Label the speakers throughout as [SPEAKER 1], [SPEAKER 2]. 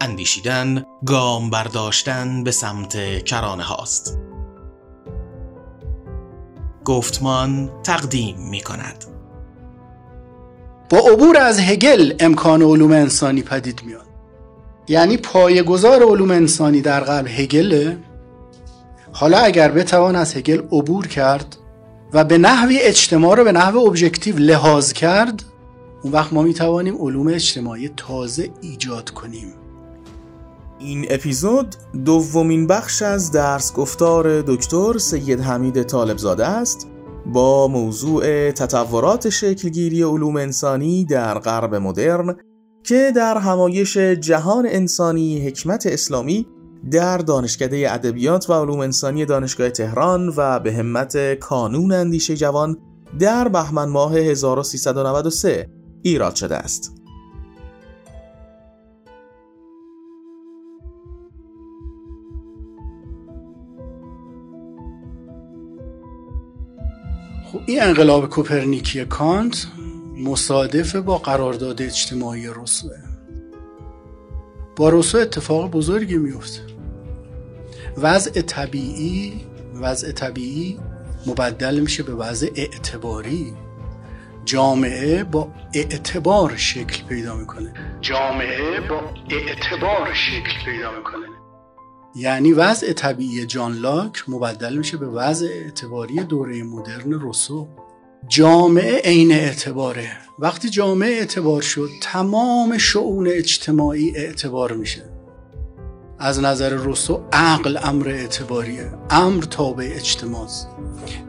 [SPEAKER 1] اندیشیدن گام برداشتن به سمت کرانه هاست. گفتمان تقدیم می کند.
[SPEAKER 2] با عبور از هگل امکان علوم انسانی پدید میاد. یعنی پایگزار علوم انسانی در قلب هگله حالا اگر بتوان از هگل عبور کرد و به نحوی اجتماع رو به نحو ابژکتیو لحاظ کرد اون وقت ما می‌توانیم علوم اجتماعی تازه ایجاد کنیم.
[SPEAKER 1] این اپیزود دومین بخش از درس گفتار دکتر سید حمید طالبزاده است با موضوع تطورات شکلگیری علوم انسانی در غرب مدرن که در همایش جهان انسانی حکمت اسلامی در دانشکده ادبیات و علوم انسانی دانشگاه تهران و به همت کانون اندیشه جوان در بهمن ماه 1393 ایراد شده است.
[SPEAKER 2] خب این انقلاب کوپرنیکی کانت مصادف با قرارداد اجتماعی روسوه. با روسو اتفاق بزرگی میفته. وضع طبیعی وضع طبیعی مبدل میشه به وضع اعتباری. جامعه با اعتبار شکل پیدا می‌کنه. جامعه با اعتبار شکل پیدا می‌کنه. یعنی وضع طبیعی جان لاک مبدل میشه به وضع اعتباری دوره مدرن روسو. جامعه عین اعتباره. وقتی جامعه اعتبار شد تمام شعون اجتماعی اعتبار میشه. از نظر روسو عقل امر اعتباریه. امر تابع اجتماع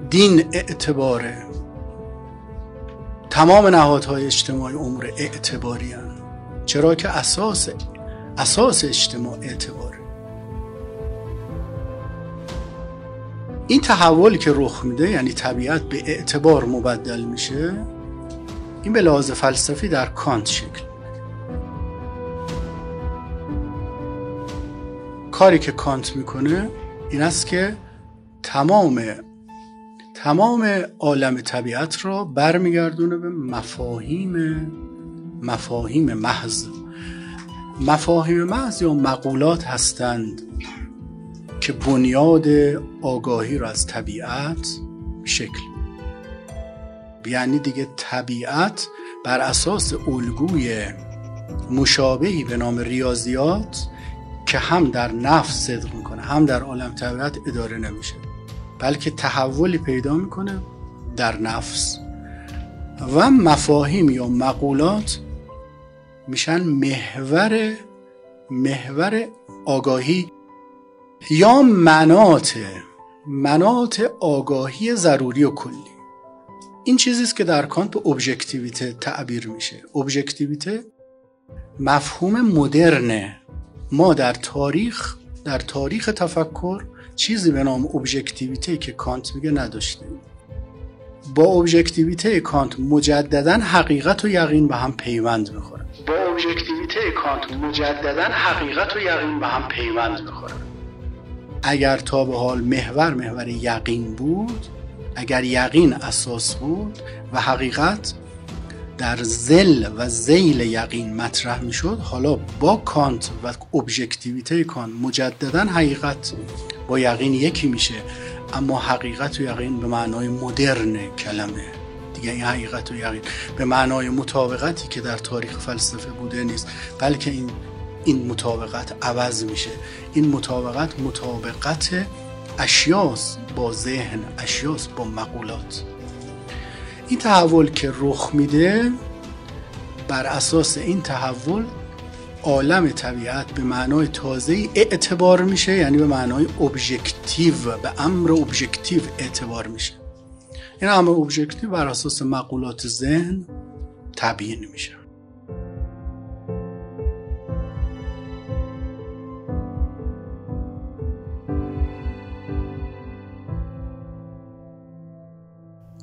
[SPEAKER 2] دین اعتباره. تمام نهادهای اجتماعی امور اعتباری چرا که اساس اساس اجتماع اعتباره این تحولی که رخ میده یعنی طبیعت به اعتبار مبدل میشه این به لحاظ فلسفی در کانت شکل کاری که کانت می‌کنه این است که تمام تمام عالم طبیعت را برمیگردونه به مفاهیم مفاهیم محض. مفاهیم محض یا مقولات هستند. که بنیاد آگاهی را از طبیعت شکل یعنی دیگه طبیعت بر اساس الگوی مشابهی به نام ریاضیات که هم در نفس صدق می‌کنه هم در عالم طبیعت اداره نمیشه بلکه تحولی پیدا می‌کنه در نفس. و مفاهیم یا مقولات میشن محور محور آگاهی یا منات منات آگاهی ضروری و کلی. این چیزی است که در کانت به ابژکتیویته تعبیر میشه. ابژکتیویته مفهوم مدرنه ما در تاریخ در تاریخ تفکر چیزی به نام ابژکتیویته که کانت میگه نداشتیم. با ابژکتیویته کانت مجددا حقیقت و یقین به هم پیوند می‌خوره با ابژکتیویته کانت مجددا حقیقت و یقین به هم پیوند می‌خوره اگر تا به حال محور محور یقین بود اگر یقین اساس بود و حقیقت در زل و زیل یقین مطرح می‌شد حالا با کانت و ابژکتیویته کانت مجددا حقیقت با یقین یکی میشه اما حقیقت و یقین به معنای مدرن کلمه. دیگه این حقیقت و یقین به معنای مطابقتی که در تاریخ فلسفه بوده نیست بلکه این این مطابقت عوض میشه. این مطابقت مطابقت اشیاس با ذهن اشیاس با مقولات. این تحول که رخ میده بر اساس این تحول عالم طبیعت به معنای تازه اعتبار میشه یعنی به معنای ابژکتیو به امر ابژکتیو اعتبار میشه. این امر ابژکتیو بر اساس مقولات ذهن تبیین میشه.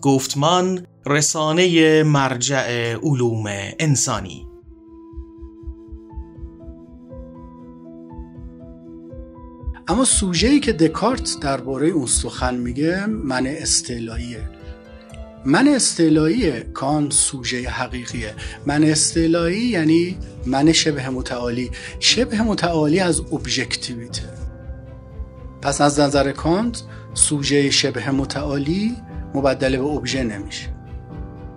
[SPEAKER 1] گفتمان رسانه مرجع علوم انسانی.
[SPEAKER 2] اما سوژه‌ای که دکارت درباره اون سخن میگه من استعلاییه من استعلایی کان سوژه حقیقیه. من استعلایی یعنی من شبه متعالی. شبه متعالی از ابژکتیویته. پس از نظر کانت سوژه شبه متعالی مبدل به ابژه نمیشه.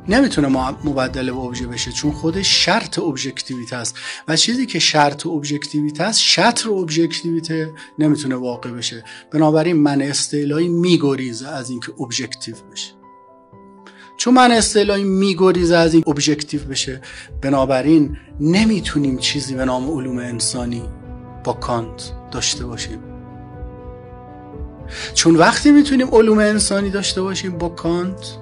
[SPEAKER 2] نمی‌تونه مبدل به ابژه بشه چون خودش شرط ابژکتیویته است. و چیزی که شرط ابژکتیویته است شطر ابژکتیویته نمی‌تونه واقع بشه. بنابراین من استعلایی میگریزه از اینکه ابژکتیو بشه. چون من اصطلاحی میگریزه از این ابژکتیو بشه بنابراین نمی‌تونیم چیزی به نام علوم انسانی با کانت داشته باشیم. چون وقتی می‌تونیم علوم انسانی داشته باشیم با کانت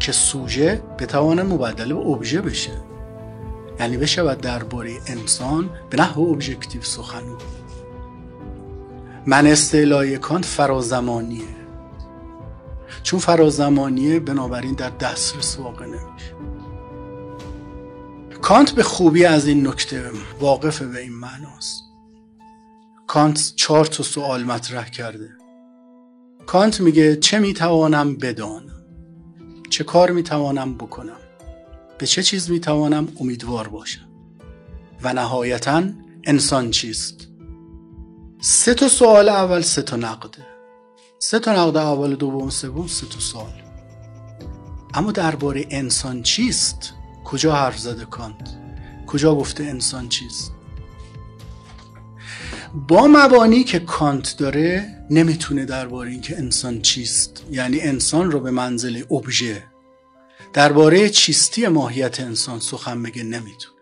[SPEAKER 2] که سوژه بتوانه مبدل به ابژه بشه. یعنی بشود درباره انسان به نحو ابژکتیو سخن. من اصطلاحی کانت فرازمانیه. چون فرازمانیه بنابراین در دسترس واقع نمیشه. کانت به خوبی از این نکته واقف به این معناست. کانت چهار تا سوال مطرح کرده. کانت میگه چه می‌توانم بدانم؟ چه کار می‌توانم بکنم؟ به چه چیز می‌توانم امیدوار باشم؟ و نهایتا انسان چیست؟ سه تا سوال اول سه تا نقده سه تا نقد اول دوم سوم سه تا سال اما درباره انسان چیست؟ کجا حرف زده کانت؟ کجا گفته انسان چیست؟ با مبانی که کانت داره نمی‌تونه درباره اینکه انسان چیست. یعنی انسان رو به منزل ابژه درباره چیستی ماهیت انسان سخن بگه نمی‌تونه.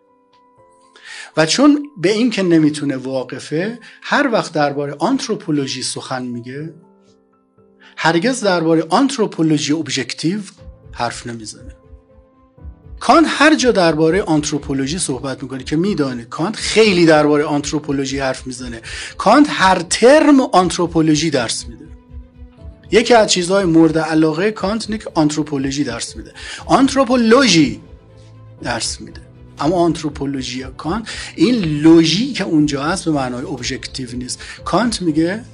[SPEAKER 2] و چون به این که نمی‌تونه واقفه هر وقت درباره آنتروپولوژی سخن میگه هرگز درباره آنتروپولوژی objective حرف نمی‌زنه. کانت هر جا درباره آنتروپولوژی صحبت می‌کنه که میدانه کانت خیلی درباره آنتروپولوژی حرف می‌زنه. کانت هر ترم آنتروپولوژی درس میده. یکی از چیزهای مورد علاقه کانت اینه که آنتروپولوژی درس میده. آنتروپولوژی درس میده. اما آنتروپولوژی کانت این لوژی که اونجا هست به معنای objective نیست. کانت میگه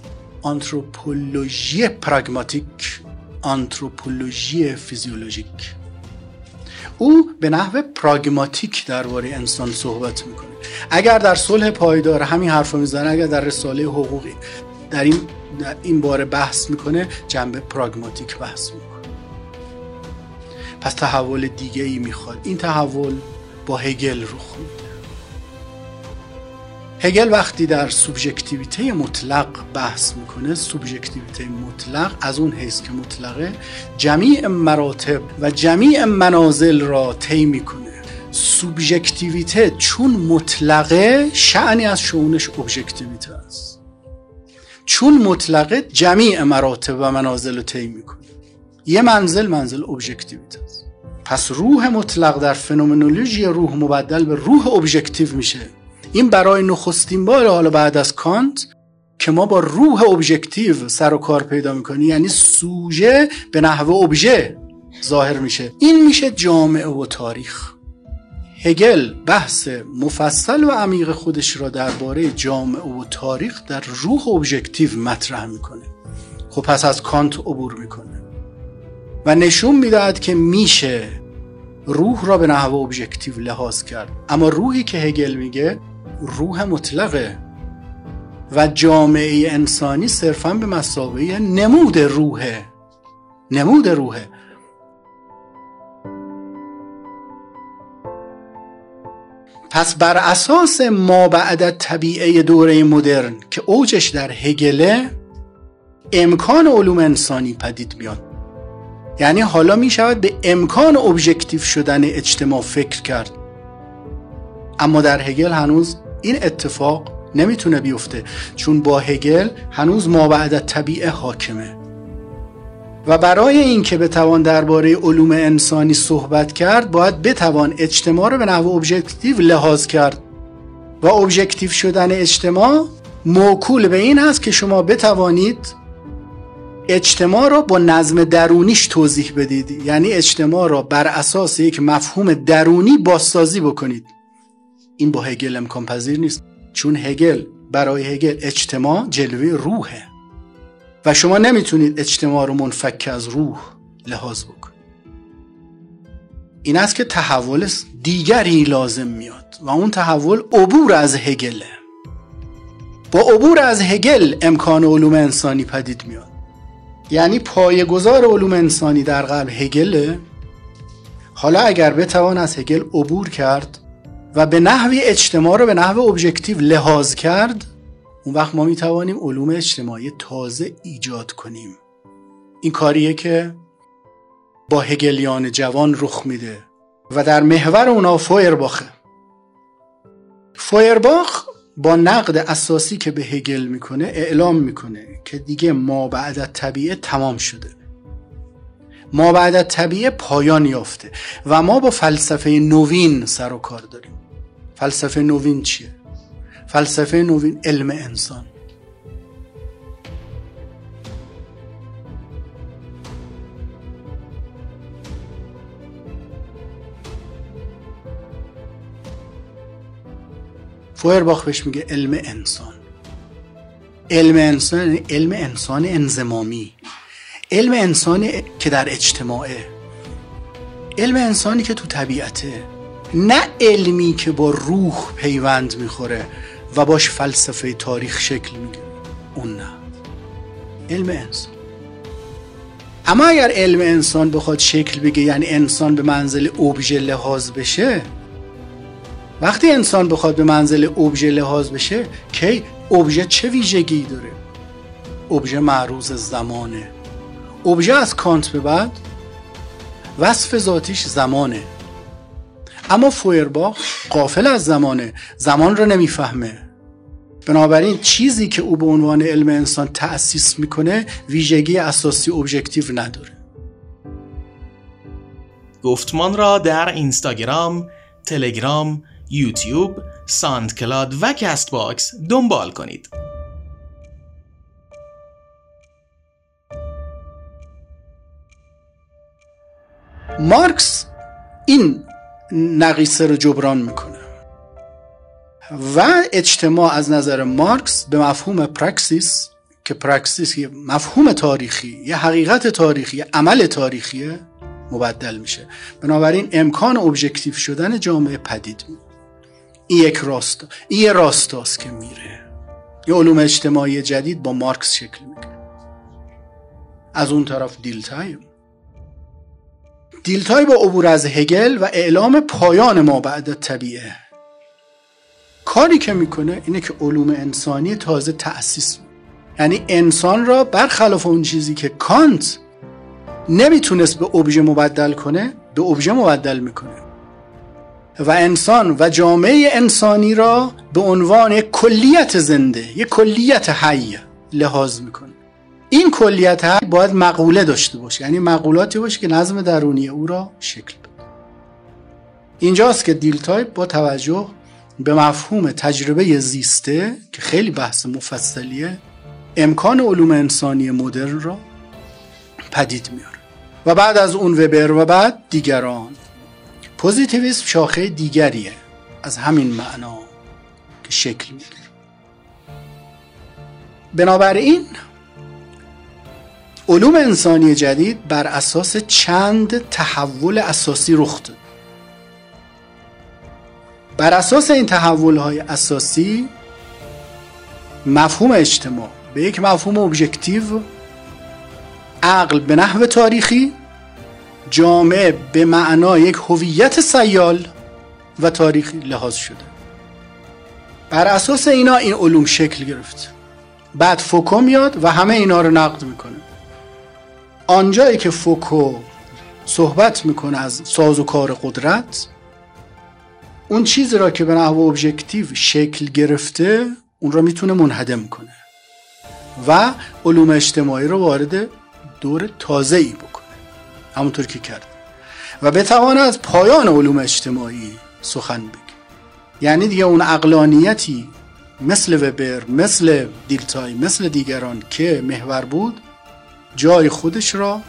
[SPEAKER 2] آنتروپولوژی پراگماتیک آنتروپولوژی فیزیولوژیک. او به نحو پراگماتیک درباره انسان صحبت می‌کنه. اگر در صلح پایدار همین حرف می‌زنه اگر در رساله حقوقی در این در این باره بحث می‌کنه جنبه پراگماتیک بحث می‌کنه. پس تحول دیگه ای می‌خواد. این تحول با هگل رخ میده. هگل وقتی در سوبژکتیویته مطلق بحث می‌کنه سوبژکتیویته مطلق از اون حیث که مطلقه جمیع مراتب و جمیع منازل را طی می‌کنه. سوبژکتیویته چون مطلقه شعنی از شونش ابژکتیویته است. چون مطلقه جمیع مراتب و منازل رو طی می‌کنه. یه منزل منزل ابژکتیویته است. پس روح مطلق در فنومنولوژی روح مبدل به روح ابژکتیو میشه. این برای نخستین بار حالا بعد از کانت که ما با روح objective سر و کار پیدا می‌کنیم یعنی سوژه به نحو ابژه ظاهر میشه. این میشه جامعه و تاریخ. هگل بحث مفصل و عمیق خودش را درباره جامعه و تاریخ در روح objective مطرح می‌کنه. خب پس از کانت عبور می‌کنه. و نشون می‌دهد که میشه روح را به نحو ابژکتیو لحاظ کرد. اما روحی که هگل میگه روح مطلقه و جامعه انسانی صرفا به مسابقه نمود روحه نمود روحه پس بر اساس ما بعد طبیعه دوره مدرن که اوجش در هگله امکان علوم انسانی پدید میاد. یعنی حالا می شود به امکان objective شدن اجتماع فکر کرد. اما در هگل هنوز این اتفاق نمی‌تونه بیفته چون با هگل هنوز ما بعد طبیعه حاکمه. و برای اینکه بتوان درباره علوم انسانی صحبت کرد باید بتوان اجتماع رو به نحو objective لحاظ کرد. و objective شدن اجتماع موکول به این هست که شما بتوانید اجتماع را با نظم درونیش توضیح بدید. یعنی اجتماع را بر اساس یک مفهوم درونی بازسازی بکنید. این با هگل امکان پذیر نیست. چون هگل برای هگل اجتماع جلوه روحه. و شما نمی‌تونید اجتماع رو منفک از روح لحاظ بکن این است که تحول دیگری لازم میاد. و اون تحول عبور از هگله. با عبور از هگل امکان علوم انسانی پدید میاد. یعنی پایگزار علوم انسانی در قلب هگله. حالا اگر بتوان از هگل عبور کرد و به نحوی اجتماع رو به نحو ابژکتیو لحاظ کرد اون وقت ما می‌توانیم علوم اجتماعی تازه ایجاد کنیم. این کاریه که با هگلیان جوان رخ میده و در محور اونا فویرباخه فویرباخ با نقد اساسی که به هگل می‌کنه اعلام می‌کنه که دیگه ما بعد طبیعه تمام شده. ما بعد طبیعه پایان یافته و ما با فلسفه نوین سر و کار داریم. فلسفه نوین چیه؟ فلسفه نوین علم انسان. فویرباخ بهش میگه علم انسان. علم انسان یعنی علم انسان انزمامی علم انسانی که در اجتماعه. علم انسانی که تو طبیعته. نه علمی که با روح پیوند می‌خوره و باش فلسفه تاریخ شکل می‌گیره. اون نه. علم انسان. اما اگر علم انسان بخواد شکل بگه یعنی انسان به منزل اوبژه لحاظ بشه وقتی انسان بخواد به منزل اوبژه لحاظ بشه کی؟ اوبژه چه ویژگی داره؟ اوبژه معروض زمانه. اوبژه از کانت به بعد وصف ذاتیش زمانه. اما فویرباخ قافل از زمانه. زمان رو نمی‌فهمه. بنابراین چیزی که او به عنوان علم انسان تأسیس می‌کنه ویژگی اساسی ابژکتیو نداره.
[SPEAKER 1] گفتمان را در اینستاگرام، تلگرام، یوتیوب، ساندکلاد و کست باکس دنبال کنید.
[SPEAKER 2] مارکس این نقیصه رو جبران می‌کنه. و اجتماع از نظر مارکس به مفهوم praxis که praxis یه مفهوم تاریخی یه حقیقت تاریخی یه عمل تاریخیه مبدل میشه. بنابراین امکان ابژکتیو شدن جامعه پدید میاد این یک راستا این یه راستاست که میره. یه علوم اجتماعی جدید با مارکس شکل می‌گیره. از اون طرف دیلتایم. دیلتای با عبور از هگل و اعلام پایان ما بعد طبیعه. کاری که می‌کنه اینه که علوم انسانی تازه تأسیس یعنی انسان را برخلاف اون چیزی که کانت نمی‌تونست به ابژه مبدل کنه به ابژه مبدل می‌کنه. و انسان و جامعه انسانی را به عنوان کلیت زنده یک کلیت حی لحاظ می‌کنه. این کلیت حی باید مقوله داشته باشه. یعنی مقولاتی باشه که نظم درونی او را شکل بده. اینجاست که دیلتای با توجه به مفهوم تجربه زیسته که خیلی بحث مفصلیه امکان علوم انسانی مدرن را پدید میاره. و بعد از اون وبر و بعد دیگران. پوزیتیویسم شاخه دیگریه از همین معنا که شکل می‌گیره. بنابراین علوم انسانی جدید بر اساس چند تحول اساسی رخ داد. بر اساس این تحول های اساسی مفهوم اجتماع به یک مفهوم ابژکتیو عقل به نحو تاریخی جامعه به معنا یک هویت سیال و تاریخی لحاظ شده. بر اساس اینا این علوم شکل گرفت. بعد فوکو میاد و همه اینا رو نقد می‌کنه. آنجایی که فوکو صحبت می‌کنه از ساز و کار قدرت اون چیزی را که به نحو ابژکتیو شکل گرفته اون را می‌تونه منهدم کنه و علوم اجتماعی رو وارد دور تازه ای بکنه. همونطور که کرد و بتواند از پایان علوم اجتماعی سخن بگه. یعنی دیگه اون اقلانیتی مثل وبر مثل دیلتای مثل دیگران که محور بود جای خودش را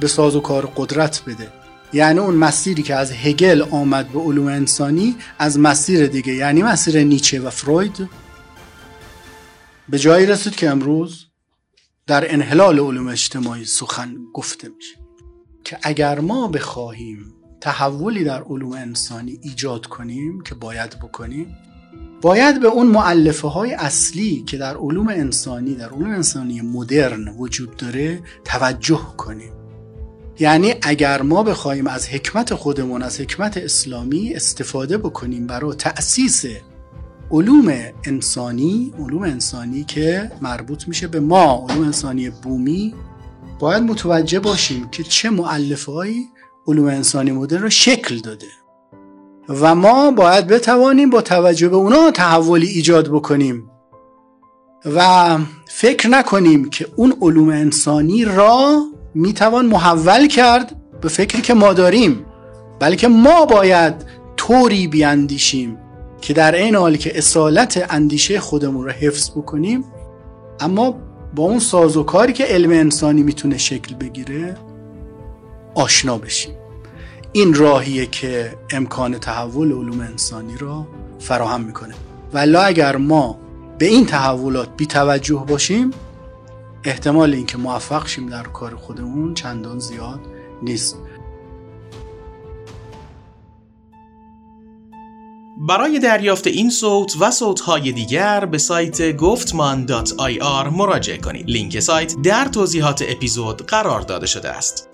[SPEAKER 2] به ساز و کار قدرت بده. یعنی اون مسیری که از هگل آمد به علوم انسانی از مسیر دیگه یعنی مسیر نیچه و فروید به جایی رسید که امروز در انحلال علوم اجتماعی سخن گفته میشه که اگر ما بخواهیم تحولی در علوم انسانی ایجاد کنیم که باید بکنیم باید به اون معلفه های اصلی که در علوم انسانی در علوم انسانی مدرن وجود داره توجه کنیم. یعنی اگر ما بخوایم از حکمت خودمون از حکمت اسلامی استفاده بکنیم برای تأسیس علوم انسانی علوم انسانی که مربوط میشه به ما علوم انسانی بومی باید متوجه باشیم که چه معلفه علوم انسانی مدرن رو شکل داده. و ما باید بتوانیم با توجه به اونا تحولی ایجاد بکنیم و فکر نکنیم که اون علوم انسانی را می‌توان محول کرد به فکری که ما داریم بلکه ما باید طوری بیاندیشیم که در این حالی که اصالت اندیشه خودمون رو حفظ بکنیم. اما با اون سازوکاری که علم انسانی می‌تونه شکل بگیره آشنا بشیم. این راهیه که امکان تحول علوم انسانی را فراهم می‌کنه ولی اگر ما به این تحولات بی توجه باشیم احتمال اینکه موفق شیم در کار خودمون چندان زیاد نیست
[SPEAKER 1] برای دریافت این صوت و صوتهای دیگر به سایت گفتمان مراجعه کنید. لینک سایت در توضیحات اپیزود قرار داده شده است.